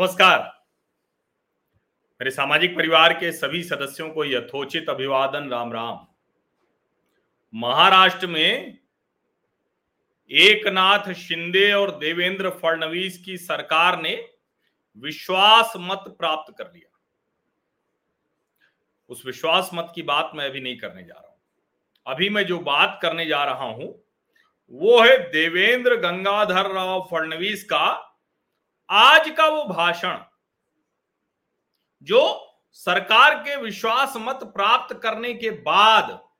नमस्कार। मेरे सामाजिक परिवार के सभी सदस्यों को यथोचित अभिवादन राम राम महाराष्ट्र में एकनाथ शिंदे और देवेंद्र फडणवीस की सरकार ने विश्वास मत प्राप्त कर लिया। उस विश्वास मत की बात मैं अभी नहीं करने जा रहा हूँ। अभी मैं जो बात करने जा रहा हूँ, वो है देवेंद्र गंगाधर राव फडणवीस का आज का वो भाषण जो सरकार के विश्वास मत प्राप्त करने के बाद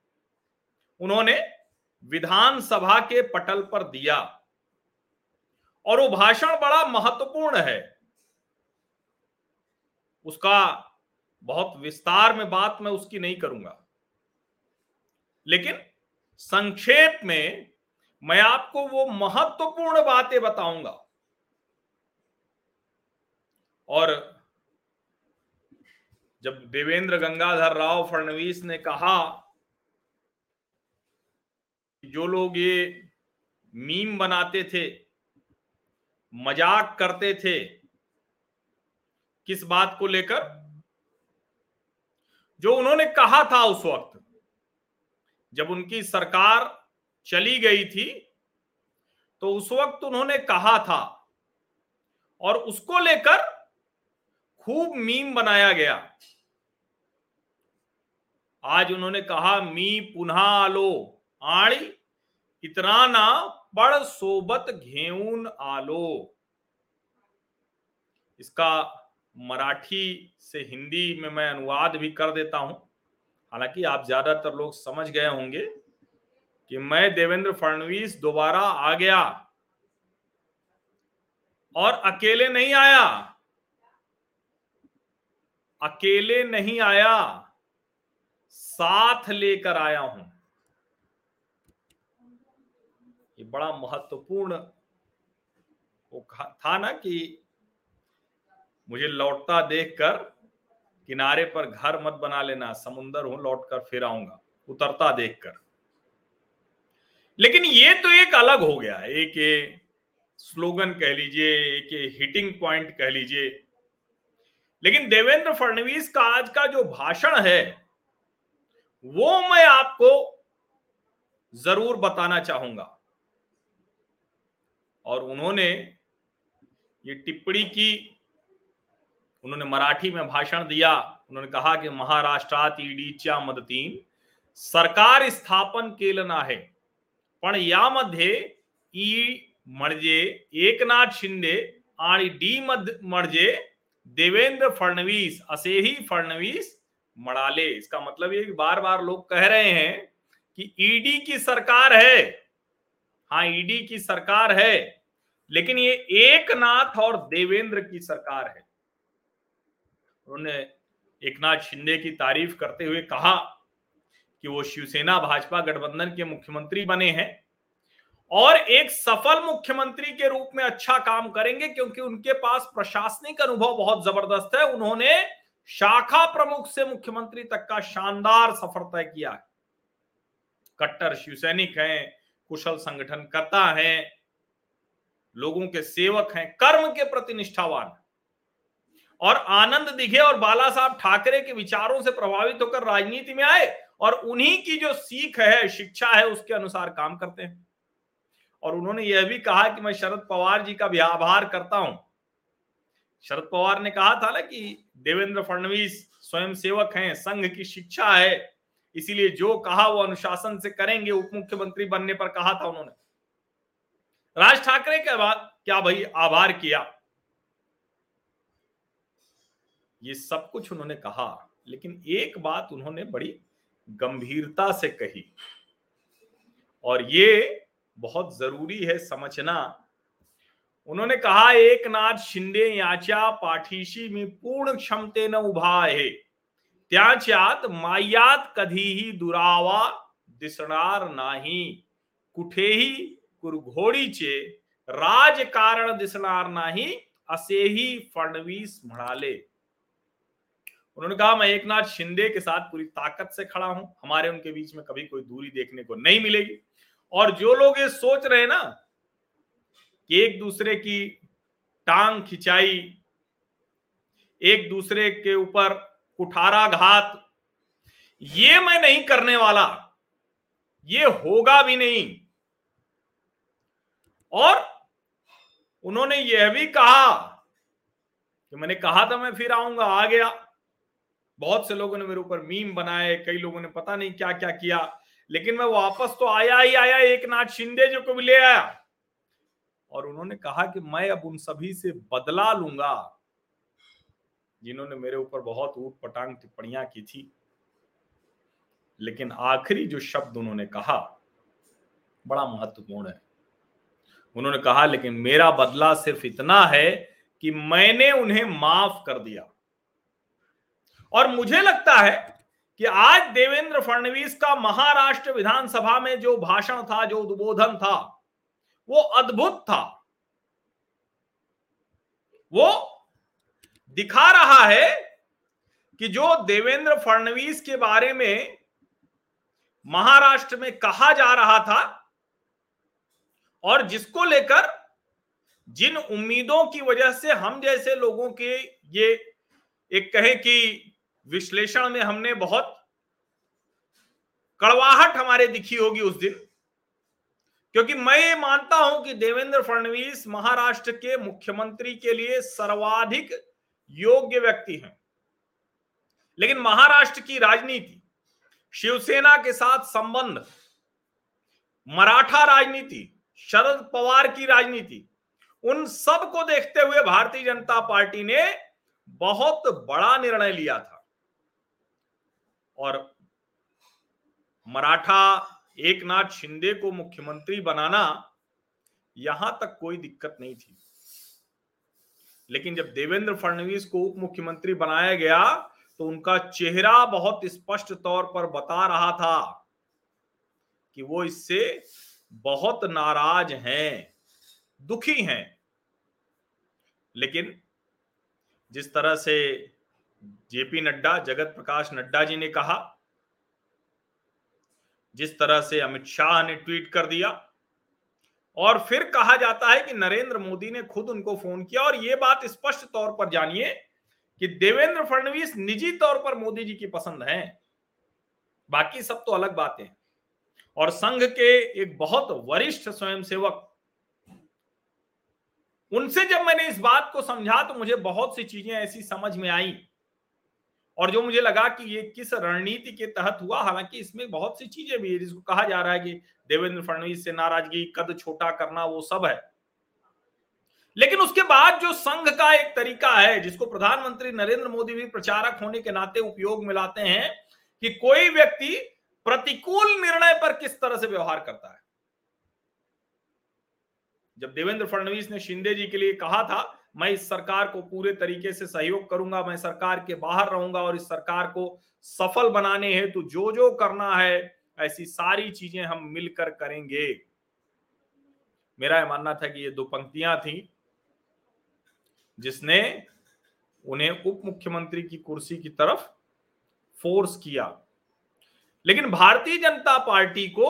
उन्होंने विधानसभा के पटल पर दिया। और वो भाषण बड़ा महत्वपूर्ण है। उसका बहुत विस्तार में बात मैं उसकी नहीं करूँगा। लेकिन संक्षेप में मैं आपको वो महत्वपूर्ण बातें बताऊँगा। और जब देवेंद्र गंगाधर राव फडणवीस ने कहा जो लोग ये मीम बनाते थे, मज़ाक करते थे, किस बात को लेकर? जो उन्होंने कहा था उस वक्त, जब उनकी सरकार चली गई थी तो उस वक्त उन्होंने कहा था और उसको लेकर खूब मीम बनाया गया। आज उन्होंने कहा, मी पुनः आलो आड़ी इतना ना पड़ सोबत घेऊन आलो। इसका मराठी से हिंदी में मैं अनुवाद भी कर देता हूँ। हालाँकि आप ज़्यादातर लोग समझ गए होंगे कि मैं देवेंद्र फडणवीस दोबारा आ गया और अकेले नहीं आया। अकेले नहीं आया, साथ लेकर आया हूँ। ये बड़ा महत्वपूर्ण वो था ना कि मुझे लौटता देखकर किनारे पर घर मत बना लेना, समुंदर हूँ लौट कर फिर आऊँगा, उतरता देखकर। लेकिन ये तो एक अलग हो गया, एक स्लोगन कह लीजिए, एक हिटिंग पॉइंट कह लीजिए लेकिन देवेंद्र फडणवीस का आज का जो भाषण है, वो मैं आपको ज़रूर बताना चाहूँगा। और उन्होंने ये टिप्पणी की, उन्होंने मराठी में भाषण दिया, उन्होंने कहा कि महाराष्ट्रात ईडीच्या मदतीन सरकार स्थापन केलं आहे पण यामध्ये ई म्हणजे एकनाथ शिंदे आणि डी मध म्हणजे देवेंद्र फडणवीस असे ही फडणवीस मड़ाले इसका मतलब ये बार बार लोग कह रहे हैं कि ईडी की सरकार है। हाँ ईडी की सरकार है, लेकिन ये एक नाथ और देवेंद्र की सरकार है। उन्होंने एक नाथ शिंदे की तारीफ़ करते हुए कहा कि वो शिवसेना, भाजपा, गठबंधन के मुख्यमंत्री बने हैं। और एक सफल मुख्यमंत्री के रूप में अच्छा काम करेंगे, क्योंकि उनके पास प्रशासनिक अनुभव बहुत ज़बरदस्त है। उन्होंने शाखा प्रमुख से मुख्यमंत्री तक का शानदार सफ़र तय किया है। कट्टर शिवसैनिक हैं, कुशल संगठनकर्ता है, लोगों के सेवक हैं, कर्म के प्रति निष्ठावान और आनंद दिघे और बाला साहब ठाकरे के विचारों से प्रभावित होकर राजनीति में आए और उन्हीं की जो सीख है, शिक्षा है, उसके अनुसार काम करते हैं। और उन्होंने यह भी कहा कि मैं शरद पवार जी का भी आभार करता हूँ। शरद पवार ने कहा था ना कि देवेंद्र फडणवीस स्वयं सेवक हैं, संघ की शिक्षा है, इसीलिए जो कहा वो अनुशासन से करेंगे उप मुख्यमंत्री बनने पर कहा था उन्होंने। राज ठाकरे के बाद क्या भाई आभार किया? ये सब कुछ उन्होंने कहा, लेकिन एक बात उन्होंने बड़ी गंभीरता से कही, और ये बहुत ज़रूरी है समझना। उन्होंने कहा, एक नाथ शिंदे याच्या पाठीशी मी पूर्ण क्षमतेनं उभा आहे त्याच्यात मायात कधीही दुरावा दिसणार नाही। कुठेही कुरघोडीचे राजकारण दिसणार नाही असेही फडणवीस म्हणाले. उन्होंने कहा, मैं एक नाथ शिंदे के साथ पूरी ताकत से खड़ा हूँ। हमारे उनके बीच में कभी कोई दूरी देखने को नहीं मिलेगी। और जो लोग ये सोच रहे ना कि एक दूसरे की टांग खिंचाई, एक दूसरे के ऊपर कुठाराघात, ये मैं नहीं करने वाला, ये होगा भी नहीं। और उन्होंने यह भी कहा कि मैंने कहा था मैं फिर आऊँगा, आ गया। बहुत से लोगों ने मेरे ऊपर मीम बनाए, कई लोगों ने पता नहीं क्या क्या किया। लेकिन मैं वापस तो आया ही आया, एक नाथ शिंदे जो को भी ले आया। और उन्होंने कहा कि मैं अब उन सभी से बदला लूँगा, जिन्होंने मेरे ऊपर बहुत ऊट पटांग टिप्पणियाँ की थी। लेकिन आखिरी जो शब्द उन्होंने कहा, बड़ा महत्वपूर्ण है। उन्होंने कहा, लेकिन मेरा बदला सिर्फ़ इतना है कि मैंने उन्हें माफ़ कर दिया। और मुझे लगता है कि आज देवेंद्र फडणवीस का महाराष्ट्र विधानसभा में जो भाषण था, जो उद्बोधन था, वो अद्भुत था। वो दिखा रहा है कि जो देवेंद्र फडणवीस के बारे में महाराष्ट्र में कहा जा रहा था और जिसको लेकर जिन उम्मीदों की वजह से हम जैसे लोगों के ये एक कहे कि विश्लेषण में हमने बहुत कड़वाहट हमारे दिखी होगी उस दिन। क्योंकि मैं ये मानता हूँ कि देवेंद्र फडणवीस महाराष्ट्र के मुख्यमंत्री के लिए सर्वाधिक योग्य व्यक्ति हैं। लेकिन महाराष्ट्र की राजनीति, शिवसेना के साथ संबंध, मराठा राजनीति, शरद पवार की राजनीति, उन सबको देखते हुए भारतीय जनता पार्टी ने बहुत बड़ा निर्णय लिया था। और मराठा एक नाथ शिंदे को मुख्यमंत्री बनाना यहाँ तक कोई दिक्कत नहीं थी। लेकिन जब देवेंद्र फडणवीस को उप मुख्यमंत्री बनाया गया तो उनका चेहरा बहुत स्पष्ट तौर पर बता रहा था कि वो इससे बहुत नाराज़ हैं, दुखी हैं। लेकिन जिस तरह से जेपी नड्डा जगत प्रकाश नड्डा जी ने कहा, जिस तरह से अमित शाह ने ट्वीट कर दिया, और फिर कहा जाता है कि नरेंद्र मोदी ने खुद उनको फ़ोन किया, और यह बात स्पष्ट तौर पर जानिए कि देवेंद्र फडणवीस निजी तौर पर मोदी जी की पसंद है। बाकी सब तो अलग बातें और संघ के एक बहुत वरिष्ठ स्वयंसेवक, उनसे जब मैंने इस बात को समझा तो मुझे बहुत सी चीज़ें ऐसी समझ में आई। और जो मुझे लगा कि ये किस रणनीति के तहत हुआ, हालाँकि इसमें बहुत सी चीज़ें भी है, जिसको कहा जा रहा है कि देवेंद्र फडणवीस से नाराज़गी, कद छोटा करना, वो सब है। लेकिन उसके बाद जो संघ का एक तरीका है, जिसको प्रधानमंत्री नरेंद्र मोदी भी प्रचारक होने के नाते उपयोग में लाते हैं, कि कोई व्यक्ति प्रतिकूल निर्णय पर किस तरह से व्यवहार करता है। जब देवेंद्र फडणवीस ने शिंदे जी के लिए कहा था मैं इस सरकार को पूरे तरीके से सहयोग करूँगा, मैं सरकार के बाहर रहूँगा और इस सरकार को सफल बनाने हेतु जो जो करना है, ऐसी सारी चीज़ें हम मिलकर करेंगे। मेरा यह मानना था कि ये दो पंक्तियाँ थी, जिसने उन्हें उप मुख्यमंत्री की कुर्सी की तरफ़ फोर्स किया। लेकिन भारतीय जनता पार्टी को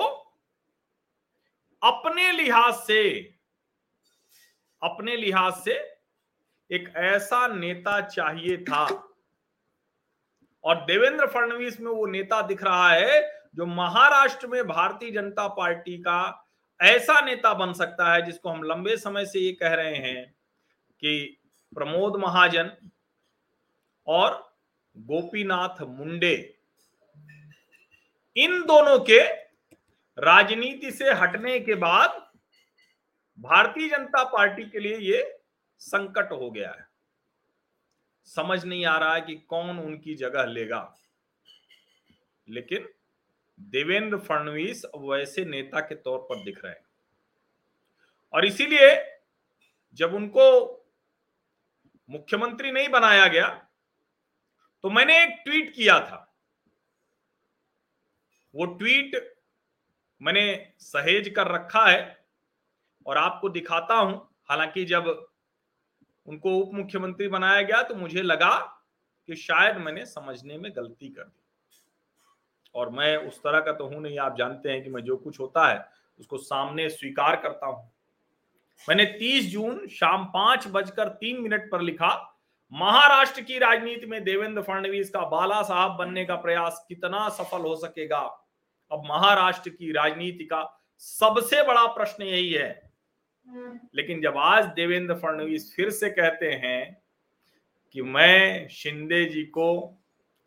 अपने लिहाज से, अपने लिहाज से एक ऐसा नेता चाहिए था। और देवेंद्र फडणवीस में वो नेता दिख रहा है जो महाराष्ट्र में भारतीय जनता पार्टी का ऐसा नेता बन सकता है, जिसको हम लंबे समय से ये कह रहे हैं कि प्रमोद महाजन और गोपीनाथ मुंडे। इन दोनों के राजनीति से हटने के बाद भारतीय जनता पार्टी के लिए ये संकट हो गया है। समझ नहीं आ रहा है कि कौन उनकी जगह लेगा। लेकिन देवेंद्र फडणवीस वैसे नेता के तौर पर दिख रहे हैं। और इसीलिए जब उनको मुख्यमंत्री नहीं बनाया गया तो मैंने एक ट्वीट किया था। वो ट्वीट मैंने सहेज कर रखा है और आपको दिखाता हूँ। हालाँकि जब उनको उप मुख्यमंत्री बनाया गया तो मुझे लगा कि शायद मैंने समझने में गलती कर दी। और मैं उस तरह का तो हूँ नहीं, आप जानते हैं कि मैं जो कुछ होता है, उसको सामने स्वीकार करता हूँ। मैंने 30 जून शाम पाँच बजकर तीन मिनट पर लिखा, महाराष्ट्र की राजनीति में देवेंद्र फडणवीस का बाला साहब बनने का प्रयास कितना सफल हो सकेगा? अब महाराष्ट्र की राजनीति का सबसे बड़ा प्रश्न यही है लेकिन जब आज देवेंद्र फडणवीस फिर से कहते हैं कि मैं शिंदे जी को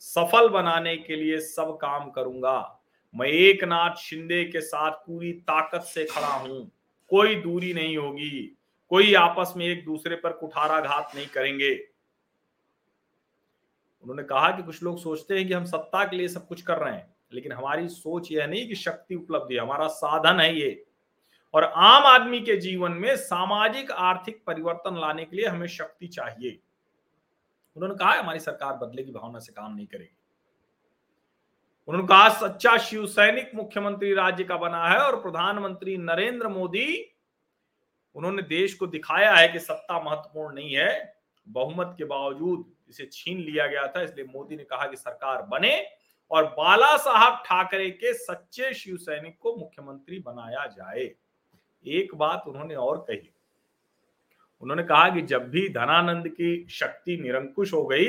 सफल बनाने के लिए सब काम करूँगा, मैं एक नाथ शिंदे के साथ पूरी ताकत से खड़ा हूँ, कोई दूरी नहीं होगी, कोई आपस में एक दूसरे पर कुठाराघात नहीं करेंगे। उन्होंने कहा कि कुछ लोग सोचते हैं कि हम सत्ता के लिए सब कुछ कर रहे हैं, लेकिन हमारी सोच यह नहीं कि शक्ति उपलब्धि हमारा साधन है ये। और आम आदमी के जीवन में सामाजिक आर्थिक परिवर्तन लाने के लिए हमें शक्ति चाहिए। उन्होंने कहा, हमारी सरकार बदले की भावना से काम नहीं करेगी। उन्होंने कहा, सच्चा शिव सैनिक मुख्यमंत्री राज्य का बना है और प्रधानमंत्री नरेंद्र मोदी, उन्होंने देश को दिखाया है कि सत्ता महत्वपूर्ण नहीं है। बहुमत के बावजूद इसे छीन लिया गया था, इसलिए मोदी ने कहा कि सरकार बने और बाला साहब ठाकरे के सच्चे शिव सैनिक को मुख्यमंत्री बनाया जाए। एक बात उन्होंने और कही। उन्होंने कहा कि जब भी धनानंद की शक्ति निरंकुश हो गई,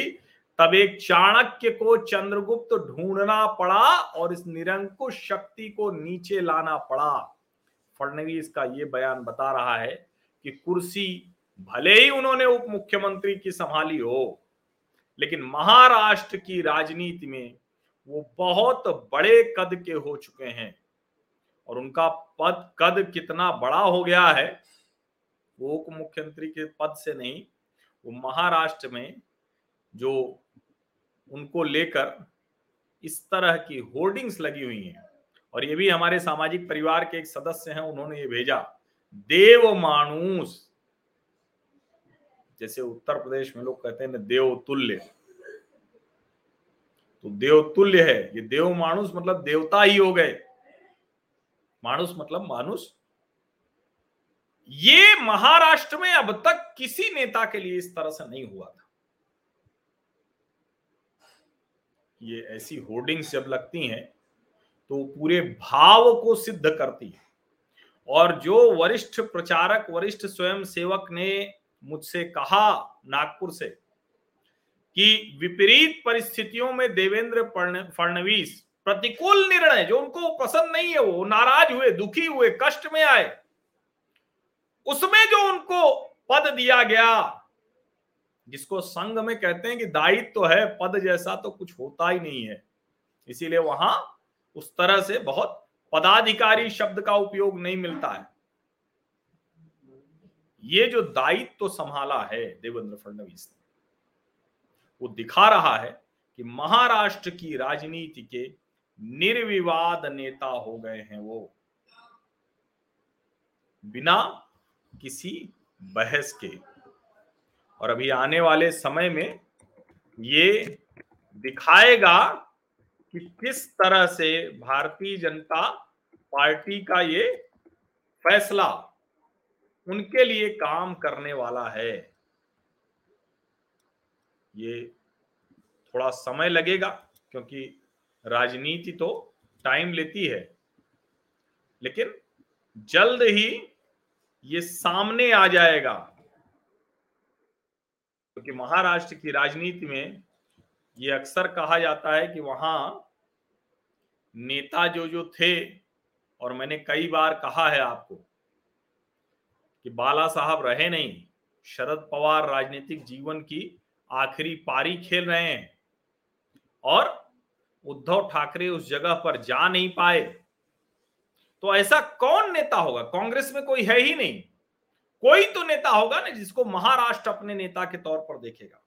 तब एक चाणक्य को चंद्रगुप्त ढूंढना पड़ा और इस निरंकुश शक्ति को नीचे लाना पड़ा। फडणवीस का ये बयान बता रहा है कि कुर्सी भले ही उन्होंने उप मुख्यमंत्री की संभाली हो, लेकिन महाराष्ट्र की राजनीति में वो बहुत बड़े कद के हो चुके हैं। और उनका पद, कद कितना बड़ा हो गया है वो उप मुख्यमंत्री के पद से नहीं, वो महाराष्ट्र में जो उनको लेकर इस तरह की होर्डिंग्स लगी हुई हैं। और ये भी हमारे सामाजिक परिवार के एक सदस्य हैं, उन्होंने ये भेजा, देव मानुस जैसे उत्तर प्रदेश में लोग कहते हैं देव तुल्य। तो देव तुल्य है, ये देव मानुस मतलब देवता ही हो गए। मानुस मतलब मानुस। ये महाराष्ट्र में अब तक किसी नेता के लिए इस तरह से नहीं हुआ था। ये ऐसी होर्डिंग्स जब लगती हैं तो पूरे भाव को सिद्ध करती है। और जो वरिष्ठ प्रचारक, वरिष्ठ स्वयं सेवक ने मुझसे कहा नागपुर से कि विपरीत परिस्थितियों में देवेंद्र फडणवीस प्रतिकूल निर्णय, जो उनको पसंद नहीं है, वो नाराज़ हुए, दुखी हुए, कष्ट में आए। उसमें जो उनको पद दिया गया, जिसको संघ में कहते हैं कि दायित्व तो है, पद जैसा तो कुछ होता ही नहीं है। इसीलिए वहाँ उस तरह से बहुत पदाधिकारी शब्द का उपयोग नहीं मिलता है। ये जो दायित्व तो संभाला है, देवेंद्र फडणवीस ने, वो दिखा रहा है कि महाराष्ट्र की राजनीति के निर्विवाद नेता हो गए हैं वो। बिना किसी बहस के। और अभी आने वाले समय में ये दिखाएगा कि किस तरह से भारतीय जनता पार्टी का ये फैसला उनके लिए काम करने वाला है। ये थोड़ा समय लगेगा, क्योंकि राजनीति तो टाइम लेती है, लेकिन जल्द ही ये सामने आ जाएगा। क्योंकि तो महाराष्ट्र की राजनीति में ये अक्सर कहा जाता है कि वहाँ नेता जो जो थे, और मैंने कई बार कहा है आपको कि बाला साहब रहे नहीं, शरद पवार राजनीतिक जीवन की आखिरी पारी खेल रहे हैं। और उद्धव ठाकरे उस जगह पर जा नहीं पाए। तो ऐसा कौन नेता होगा? कांग्रेस में कोई है ही नहीं। कोई तो नेता होगा ना जिसको महाराष्ट्र अपने नेता के तौर पर देखेगा।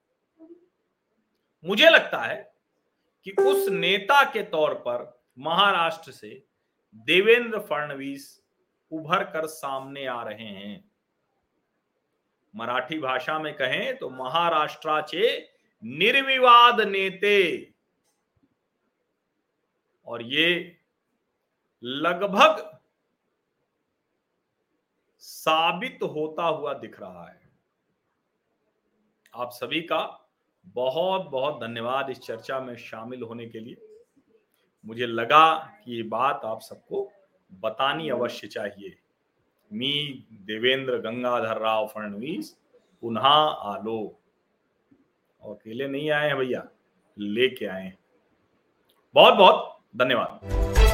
मुझे लगता है कि उस नेता के तौर पर महाराष्ट्र से देवेंद्र फडणवीस उभर कर सामने आ रहे हैं। मराठी भाषा में कहें तो महाराष्ट्राचे निर्विवाद नेते और ये लगभग साबित होता हुआ दिख रहा है। आप सभी का बहुत बहुत धन्यवाद इस चर्चा में शामिल होने के लिए। मुझे लगा कि ये बात आप सबको बतानी अवश्य चाहिए। मी देवेंद्र गंगाधर राव फडणवीस, पुनः आलो। अकेले नहीं आए हैं भैया, लेके आए बहुत बहुत धन्यवाद।